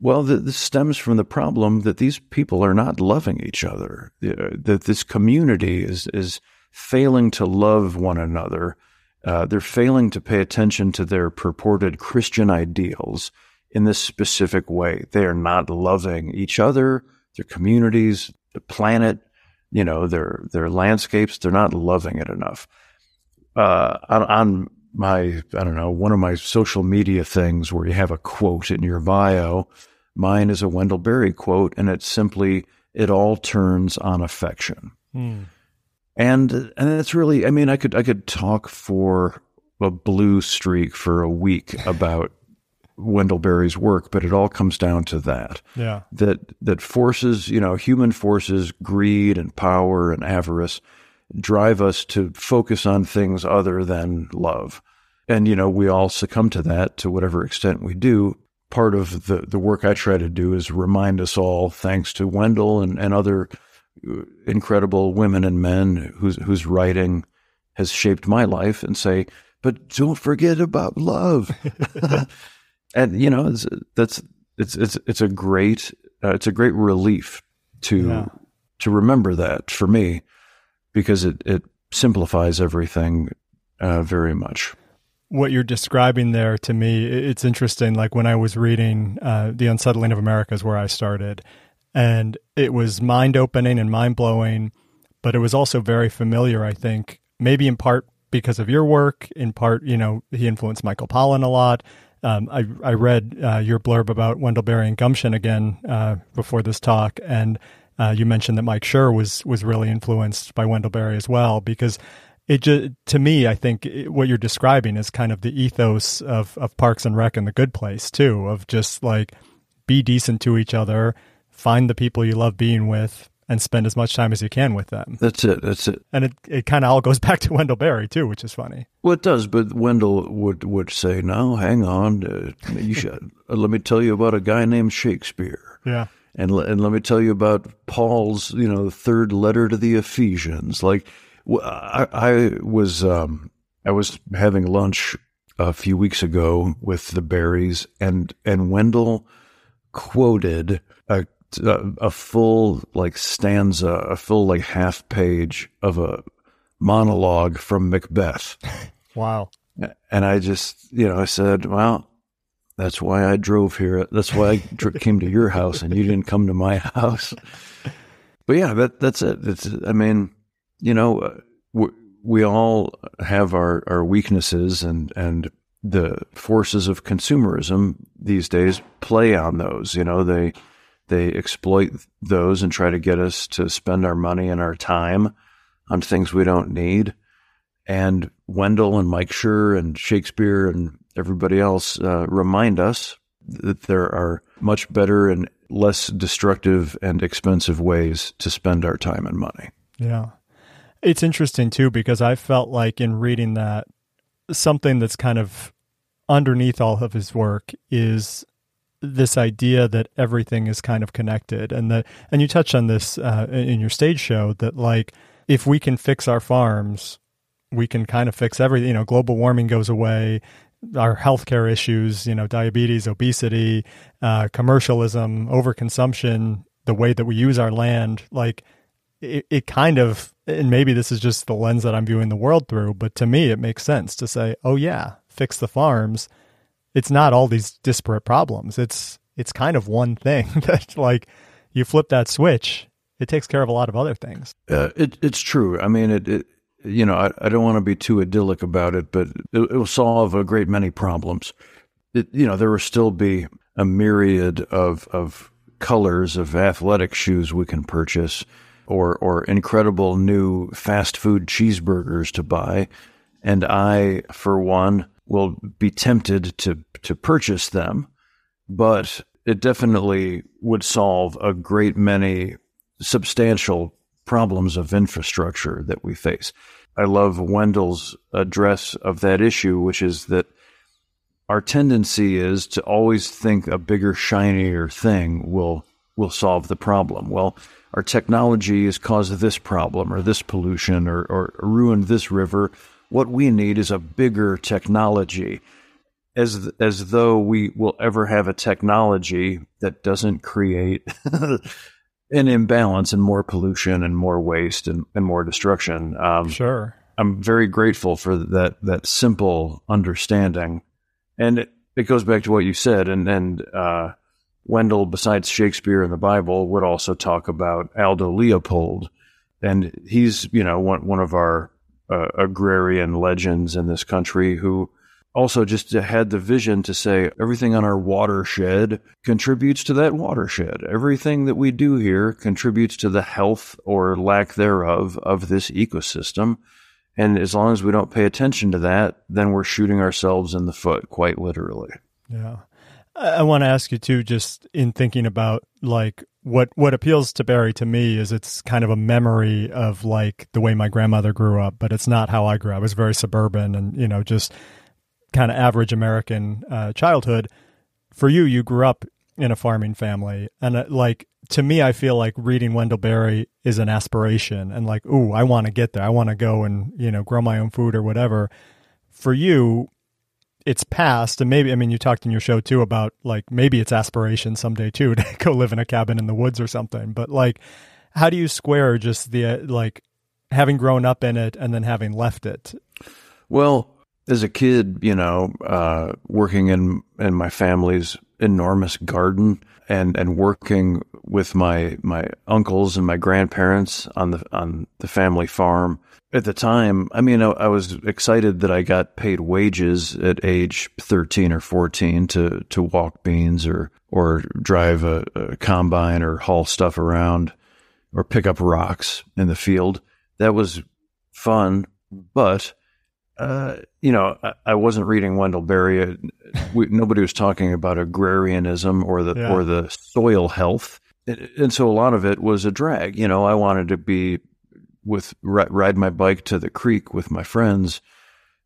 Well, th- this stems from the problem that these people are not loving each other. That this community is is failing to love one another. Uh, they're failing to pay attention to their purported Christian ideals in this specific way. They are not loving each other, their communities, the planet, you know, their their landscapes. They're not loving it enough. Uh, on, on my I don't know one of my social media things where you have a quote in your bio. Mine is a Wendell Berry quote, and it's simply "It all turns on affection." Hmm. And and it's really I mean I could I could talk for a blue streak for a week about Wendell Berry's work, but it all comes down to that Yeah. that that forces you know human forces greed and power and avarice drive us to focus on things other than love. And you know we all succumb to that to whatever extent we do. Part of the the work i try to do is remind us all thanks to wendell and, and other uh, incredible women and men whose whose writing has shaped my life and say but don't forget about love. And you know it's, that's it's it's it's a great uh, it's a great relief to Yeah. to remember that for me because it it simplifies everything uh, very much. what you're describing there to me, it's interesting. Like when I was reading uh, The Unsettling of America is where I started, and it was mind opening and mind blowing, but it was also very familiar, I think, maybe in part because of your work, in part, you know, he influenced Michael Pollan a lot. Um, I, I read uh, your blurb about Wendell Berry and Gumption again uh, before this talk, and uh, you mentioned that Mike Schur was was really influenced by Wendell Berry as well, because it just to me, I think it, what you're describing is kind of the ethos of of Parks and Rec and The Good Place too, of just like be decent to each other, find the people you love being with, and spend as much time as you can with them. That's it. That's it. And it it kind of all goes back to Wendell Berry too, which is funny. Well, it does, but Wendell would would say, "No, hang on. Uh, you should uh, let me tell you about a guy named Shakespeare." Yeah. And and let me tell you about Paul's you know third letter to the Ephesians. Like I, I was um, I was having lunch a few weeks ago with the Berries, and and Wendell quoted a a full like stanza, a full like half page of a monologue from Macbeth. Wow. And I just, you know, I said, well, that's why I drove here. That's why I came to your house and you didn't come to my house. But yeah, that that's it. I mean, you know, uh, we, we all have our, our weaknesses and, and the forces of consumerism these days play on those, you know, they, they exploit those and try to get us to spend our money and our time on things we don't need. And Wendell and Mike Schur and Shakespeare and everybody else uh, remind us that there are much better and less destructive and expensive ways to spend our time and money. Yeah. It's interesting too because I felt like in reading that something that's kind of underneath all of his work is this idea that everything is kind of connected and that and you touched on this uh, in your stage show that like if we can fix our farms we can kind of fix everything you know global warming goes away our healthcare issues you know diabetes obesity uh, commercialism overconsumption the way that we use our land like it, it kind of and maybe this is just the lens that i'm viewing the world through but to me it makes sense to say oh yeah fix the farms it's not all these disparate problems. It's it's kind of one thing that like you flip that switch, it takes care of a lot of other things. Uh, it, it's true. I mean, it, it you know, I, I, don't want to be too idyllic about it, but it, it will solve a great many problems. It, you know, there will still be a myriad of of colors of athletic shoes we can purchase, or or incredible new fast food cheeseburgers to buy, and I, for one, will be tempted to to purchase them, but it definitely would solve a great many substantial problems of infrastructure that we face. I love Wendell's address of that issue, which is that our tendency is to always think a bigger, shinier thing will will solve the problem. Well, our technology has caused this problem or this pollution or, or ruined this river what we need is a bigger technology. As, as though we will ever have a technology that doesn't create an imbalance and more pollution and more waste and, and more destruction. Um, sure. I'm very grateful for that, that simple understanding. And it, it goes back to what you said. And, and, uh, Wendell, besides Shakespeare and the Bible, would also talk about Aldo Leopold. And he's, you know, one, one of our uh, agrarian legends in this country who also just had the vision to say everything on our watershed contributes to that watershed. Everything that we do here contributes to the health or lack thereof of this ecosystem. And as long as we don't pay attention to that, then we're shooting ourselves in the foot, quite literally. Yeah. I want to ask you too, just in thinking about like what what appeals to Berry to me is it's kind of a memory of like the way my grandmother grew up, but it's not how I grew up. I was very suburban and you know just kind of average American uh, childhood. For you, you grew up in a farming family, and uh, like to me, I feel like reading Wendell Berry is an aspiration, and like, ooh, I want to get there. I want to go and you know grow my own food or whatever. For you, it's past and maybe i mean you talked in your show too about like maybe it's aspiration someday too to go live in a cabin in the woods or something but like how do you square just the uh, like having grown up in it and then having left it well as a kid you know uh, working in in my family's enormous garden and and working with my my uncles and my grandparents on the on the family farm at the time, I mean, I, I, was excited that I got paid wages at age 13 or 14 to, to walk beans or, or drive a, a combine or haul stuff around or pick up rocks in the field. That was fun, but, uh, you know, I, I, wasn't reading Wendell Berry. We, nobody was talking about agrarianism or the, yeah. or the soil health. And so a lot of it was a drag. You know, I wanted to be with ride my bike to the creek with my friends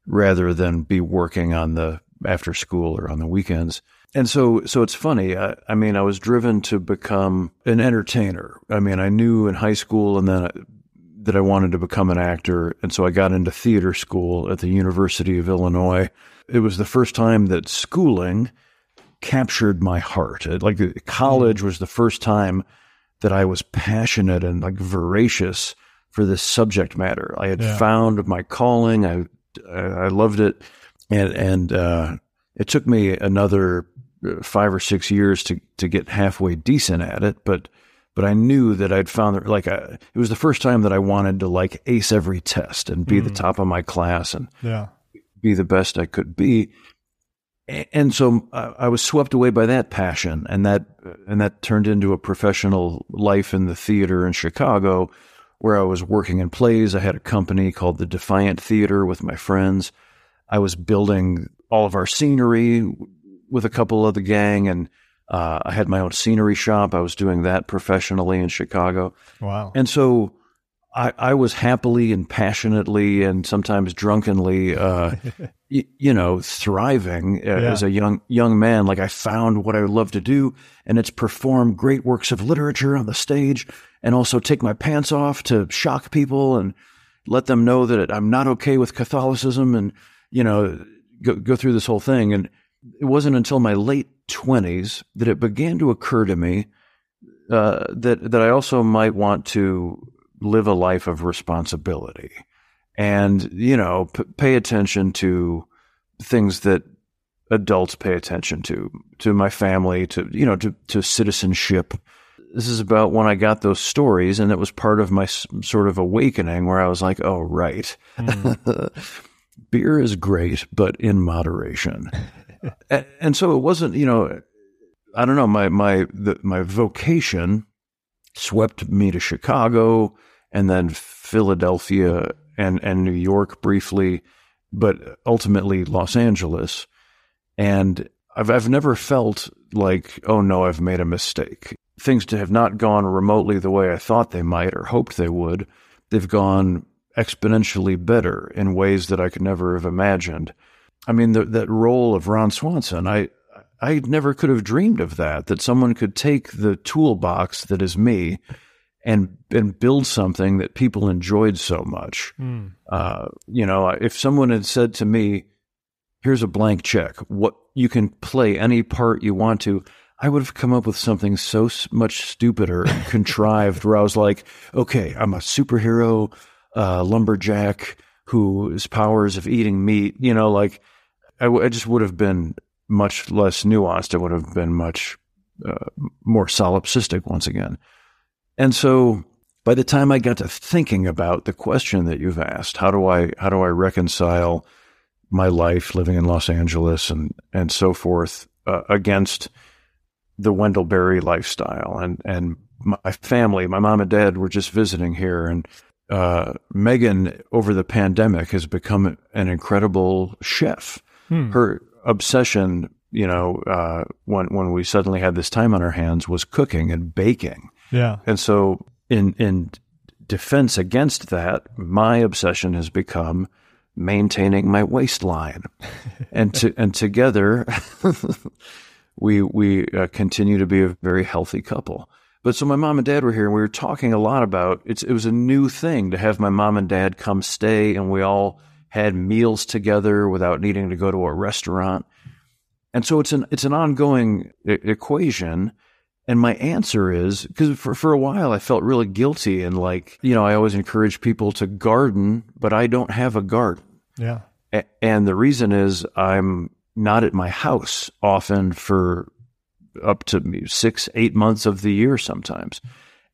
rather than be working on the after school or on the weekends. And so, so it's funny. I, I, mean, I was driven to become an entertainer. I mean, I knew in high school and then that I wanted to become an actor. And so I got into theater school at the University of Illinois. It was the first time that schooling captured my heart. Like college was the first time that I was passionate and like voracious for this subject matter. I had yeah. found my calling. I, I loved it. And, and, uh, it took me another uh, five or six years to, to get halfway decent at it. But, but I knew that I'd found that like I, it was the first time that I wanted to like ace every test and be mm. the top of my class and yeah. be the best I could be. And so uh, I was swept away by that passion, and that and that turned into a professional life in the theater in Chicago, where I was working in plays. I had a company called the Defiant Theater with my friends. I was building all of our scenery with a couple of the gang, and uh, I had my own scenery shop. I was doing that professionally in Chicago. Wow. And so I, I was happily and passionately and sometimes drunkenly, uh, y- you know, thriving uh, yeah. as a young young man. Like I found what I love to do, and it's perform great works of literature on the stage, and also take my pants off to shock people and let them know that I'm not okay with Catholicism, and you know, go, go through this whole thing. And it wasn't until my late 20s that it began to occur to me uh, that that I also might want to live a life of responsibility and you know p- pay attention to things that adults pay attention to to my family to you know to to citizenship. This is about when I got those stories and it was part of my s- sort of awakening where I was like oh right. Mm. beer is great but in moderation and, so it wasn't, you know, I don't know, my my the, my vocation swept me to Chicago and then Philadelphia and and New York briefly, but ultimately Los Angeles. And I've I've never felt like, oh no, I've made a mistake. Things have not gone remotely the way I thought they might or hoped they would. They've gone exponentially better in ways that I could never have imagined. I mean, the, that role of Ron Swanson, I, I never could have dreamed of that, that someone could take the toolbox that is me and, and build something that people enjoyed so much. Mm. Uh, you know, if someone had said to me, here's a blank check, what you can play any part you want to, I would have come up with something so much stupider and contrived where I was like, okay, I'm a superhero, uh, lumberjack whose powers of eating meat, you know, like I, w- I just would have been much less nuanced. It would have been much uh, more solipsistic once again. And so by the time I got to thinking about the question that you've asked, how do I how do I reconcile my life living in Los Angeles and and so forth uh, against the Wendell Berry lifestyle and and my family, my mom and dad were just visiting here and uh, Megan over the pandemic has become an incredible chef Hmm. Her obsession, you know, uh, when when we suddenly had this time on our hands, was cooking and baking. Yeah, and so in in defense against that, my obsession has become maintaining my waistline, and to and together, we we uh, continue to be a very healthy couple. But so my mom and dad were here, and we were talking a lot about it's. It was a new thing to have my mom and dad come stay, and we all had meals together without needing to go to a restaurant. And so it's an it's an ongoing e- equation. And my answer is because for, for a while I felt really guilty and like, you know, I always encourage people to garden, but I don't have a garden. Yeah. A- and the reason is I'm not at my house often for up to six, eight months of the year sometimes.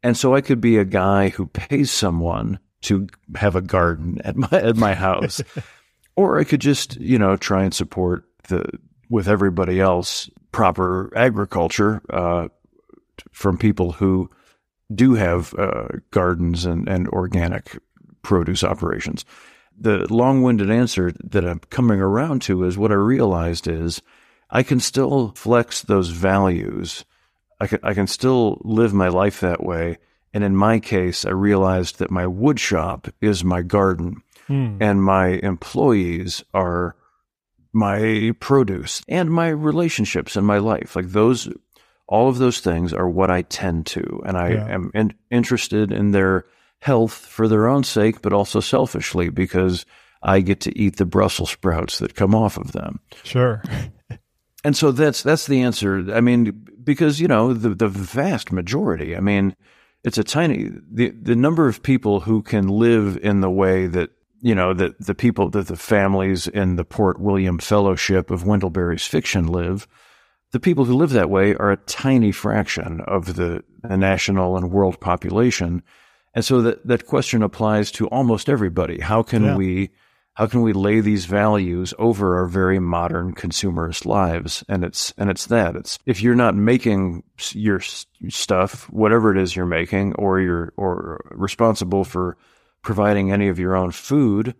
And so I could be a guy who pays someone to have a garden at my at my house, or I could just you know try and support the with everybody else proper agriculture uh, from people who do have uh, gardens and, and organic produce operations. The long winded answer that I'm coming around to is what I realized is I can still flex those values. I can, I can still live my life that way and in my case, I realized that my wood shop is my garden hmm. and my employees are my produce and my relationships in my life. Like those, all of those things are what I tend to. And I yeah. am in, interested in their health for their own sake, but also selfishly because I get to eat the Brussels sprouts that come off of them. Sure. and so that's that's the answer. I mean, because you know the the vast majority. I mean, it's a tiny the the number of people who can live in the way that you know that the people that the families in the Port William Fellowship of Wendell fiction live. The people who live that way are a tiny fraction of the, the national and world population. And so that, that question applies to almost everybody. How can yeah. we how can we lay these values over our very modern consumerist lives? And it's and it's that. It's if you're not making your stuff whatever it is you're making or you're or responsible for providing any of your own food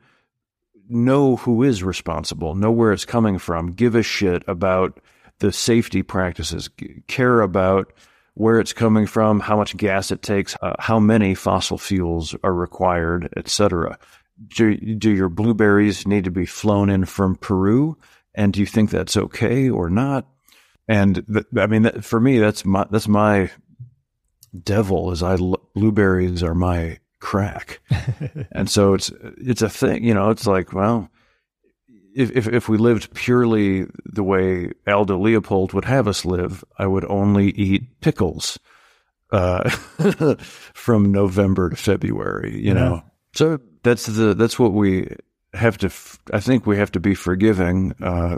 know who is responsible. Know where it's coming from. Give a shit about the safety practices. Care about where it's coming from how much gas it takes uh, how many fossil fuels are required etc do, do your blueberries need to be flown in from Peru? And do you think that's okay or not? And th- I mean, that, for me, that's my that's my devil. Is I blueberries are my crack, and so it's it's a thing. You know, it's like well, if if if we lived purely the way Aldo Leopold would have us live, I would only eat pickles uh, from November to February. You yeah. know, so that's the that's what we have to. I think we have to be forgiving uh,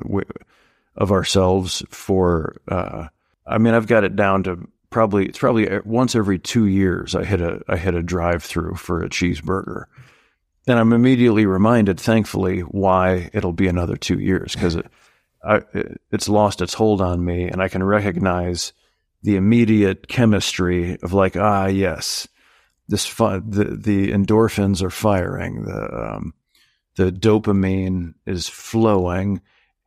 of ourselves for. Uh, I mean, I've got it down to probably it's probably once every two years I hit a I hit a drive through for a cheeseburger, and I'm immediately reminded, thankfully, why it'll be another two years because it, it, it's lost its hold on me, and I can recognize the immediate chemistry of like ah yes this the the endorphins are firing, the um, the dopamine is flowing,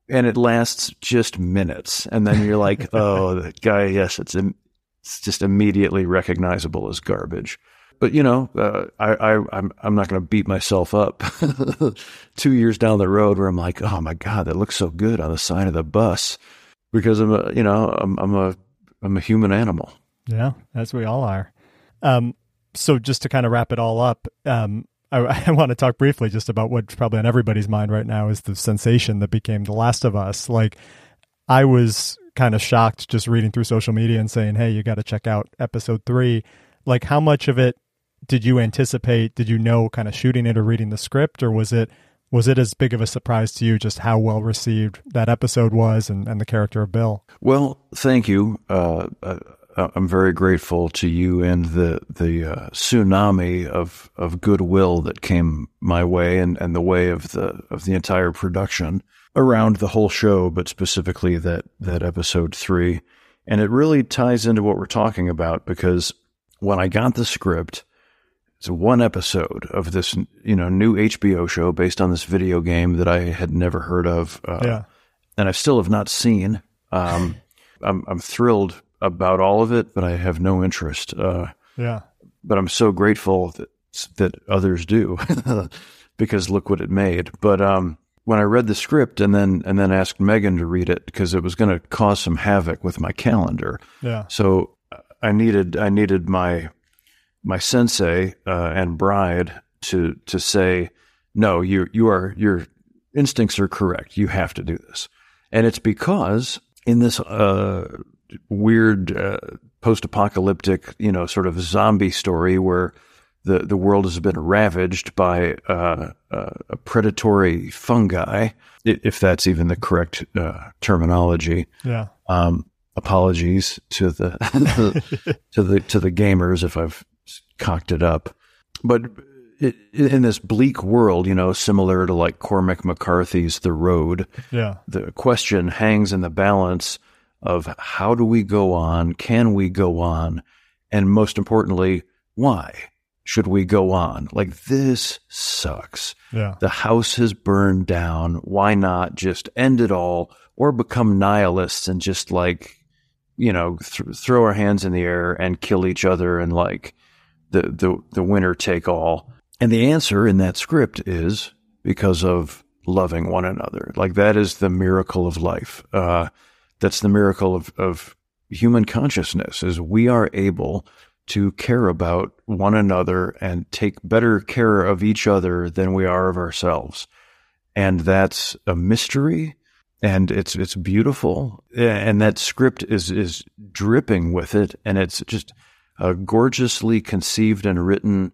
and it lasts just minutes, and then you're like, oh, the guy, yes, it's it's just immediately recognizable as garbage. But you know, uh, I, I I'm I'm not going to beat myself up two years down the road where I'm like, oh my god, that looks so good on the side of the bus because I'm a you know I'm I'm a I'm a human animal. Yeah, as we all are. Um, so just to kind of wrap it all up, um, I, I, want to talk briefly just about what's probably on everybody's mind right now is the sensation that became The Last of Us. Like, I was kind of shocked just reading through social media and saying, "Hey, you got to check out episode three. Like, how much of it did you anticipate? Did you know, kind of shooting it or reading the script, or was it was it as big of a surprise to you just how well received that episode was and, and the character of Bill? Well, thank you. Uh, uh I'm very grateful to you and the the uh, tsunami of of goodwill that came my way and, and the way of the of the entire production around the whole show, but specifically that that episode three. And it really ties into what we're talking about because when I got the script, it's one episode of this you know new HBO show based on this video game that I had never heard of, uh, yeah. and I still have not seen. Um, I'm I'm thrilled about all of it, but I have no interest. Uh, yeah. But I'm so grateful that that others do, because look what it made. But um, when I read the script and then and then asked Megan to read it because it was going to cause some havoc with my calendar. Yeah. So I needed I needed my my sensei uh, and bride to to say no you you are your instincts are correct you have to do this and it's because in this uh, weird uh, post-apocalyptic, you know, sort of zombie story where the the world has been ravaged by uh, uh, a predatory fungi, if that's even the correct uh, terminology. Yeah. Um, apologies to the to the to the gamers if I've cocked it up, but. It, in this bleak world, you know, similar to like Cormac McCarthy's The Road, yeah. the question hangs in the balance of how do we go on? Can we go on? And most importantly, why should we go on? Like this sucks. Yeah. The house has burned down. Why not just end it all or become nihilists and just like, you know, th- throw our hands in the air and kill each other and like the, the, the winner take all. And the answer in that script is because of loving one another. Like that is the miracle of life. Uh, that's the miracle of, of human consciousness is we are able to care about one another and take better care of each other than we are of ourselves. And that's a mystery and it's it's beautiful and that script is is dripping with it and it's just a gorgeously conceived and written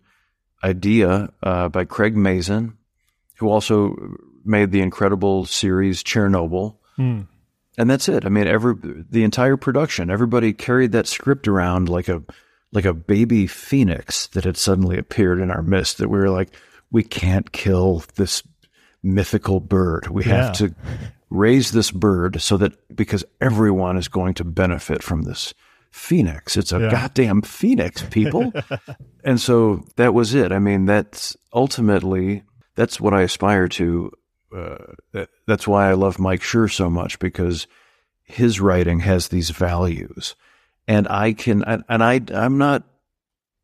idea uh, by Craig Mazin, who also made the incredible series Chernobyl. Mm. And that's it. I mean, every the entire production, everybody carried that script around like a like a baby phoenix that had suddenly appeared in our midst. That we were like, we can't kill this mythical bird. We yeah. have to raise this bird so that because everyone is going to benefit from this phoenix. It's a yeah. goddamn phoenix, people. and so that was it. I mean, that's ultimately that's what I aspire to. Uh, that, that's why I love Mike Schur so much because his writing has these values, and I can and, and I I'm not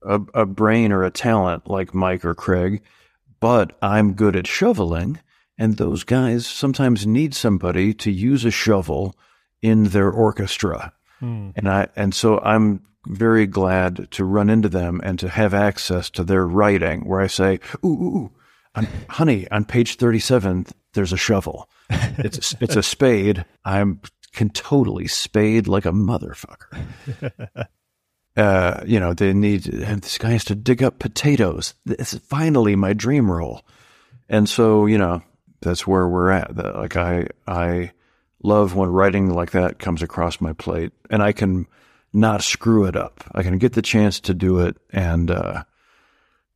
a, a brain or a talent like Mike or Craig, but I'm good at shoveling. And those guys sometimes need somebody to use a shovel in their orchestra. Hmm. And I and so I'm very glad to run into them and to have access to their writing where I say, ooh, ooh, ooh on, honey, on page 37, there's a shovel. It's a, it's a spade. I'm can totally spade like a motherfucker. uh, you know, they need this guy has to dig up potatoes. This is finally my dream role. And so, you know, that's where we're at. Like I I love when writing like that comes across my plate and I can not screw it up. I can get the chance to do it and uh,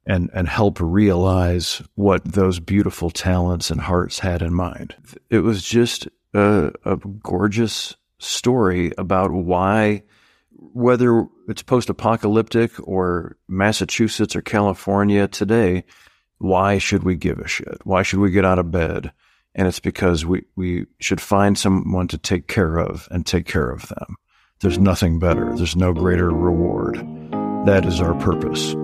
and and help realize what those beautiful talents and hearts had in mind. It was just a, a gorgeous story about why whether it's post-apocalyptic or Massachusetts or California today, why should we give a shit? Why should we get out of bed? And it's because we, we should find someone to take care of and take care of them. There's nothing better. There's no greater reward. That is our purpose.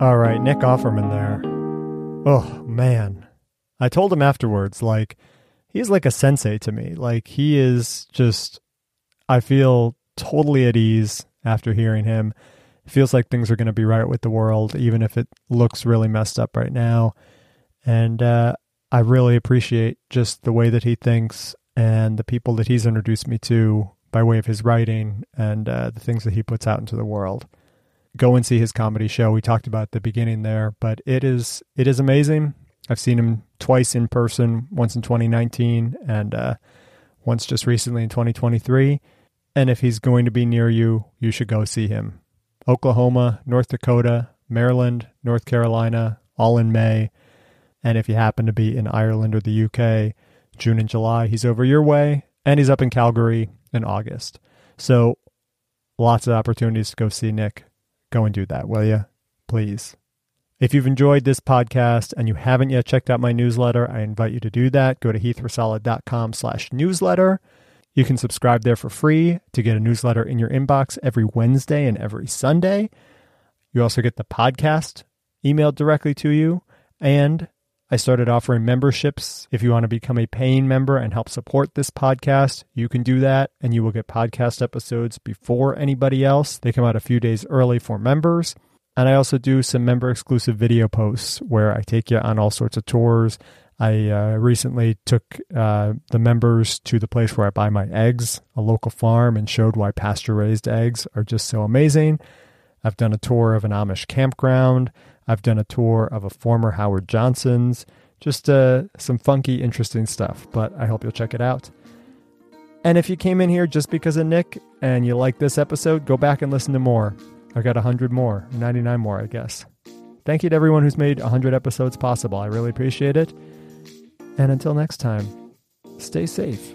All right, Nick Offerman there. Oh, man. I told him afterwards, like, he's like a sensei to me. Like, he is just, I feel totally at ease after hearing him. It feels like things are going to be right with the world, even if it looks really messed up right now. And uh, I really appreciate just the way that he thinks and the people that he's introduced me to by way of his writing and uh, the things that he puts out into the world. Go and see his comedy show. We talked about the beginning there, but it is it is amazing. I've seen him twice in person, once in 2019 and uh, once just recently in 2023. And if he's going to be near you, you should go see him. Oklahoma, North Dakota, Maryland, North Carolina, all in May. And if you happen to be in Ireland or the UK, June and July, he's over your way. And he's up in Calgary in August. So lots of opportunities to go see Nick. Go and do that, will you? Please. If you've enjoyed this podcast and you haven't yet checked out my newsletter, I invite you to do that. Go to heathracela.com slash newsletter. You can subscribe there for free to get a newsletter in your inbox every Wednesday and every Sunday. You also get the podcast emailed directly to you. And I started offering memberships. If you want to become a paying member and help support this podcast, you can do that and you will get podcast episodes before anybody else. They come out a few days early for members. And I also do some member exclusive video posts where I take you on all sorts of tours. I uh, recently took uh, the members to the place where I buy my eggs, a local farm, and showed why pasture raised eggs are just so amazing. I've done a tour of an Amish campground. I've done a tour of a former Howard Johnson's. Just uh, some funky, interesting stuff, but I hope you'll check it out. And if you came in here just because of Nick and you like this episode, go back and listen to more. I've got 100 more, 99 more, I guess. Thank you to everyone who's made 100 episodes possible. I really appreciate it. And until next time, stay safe.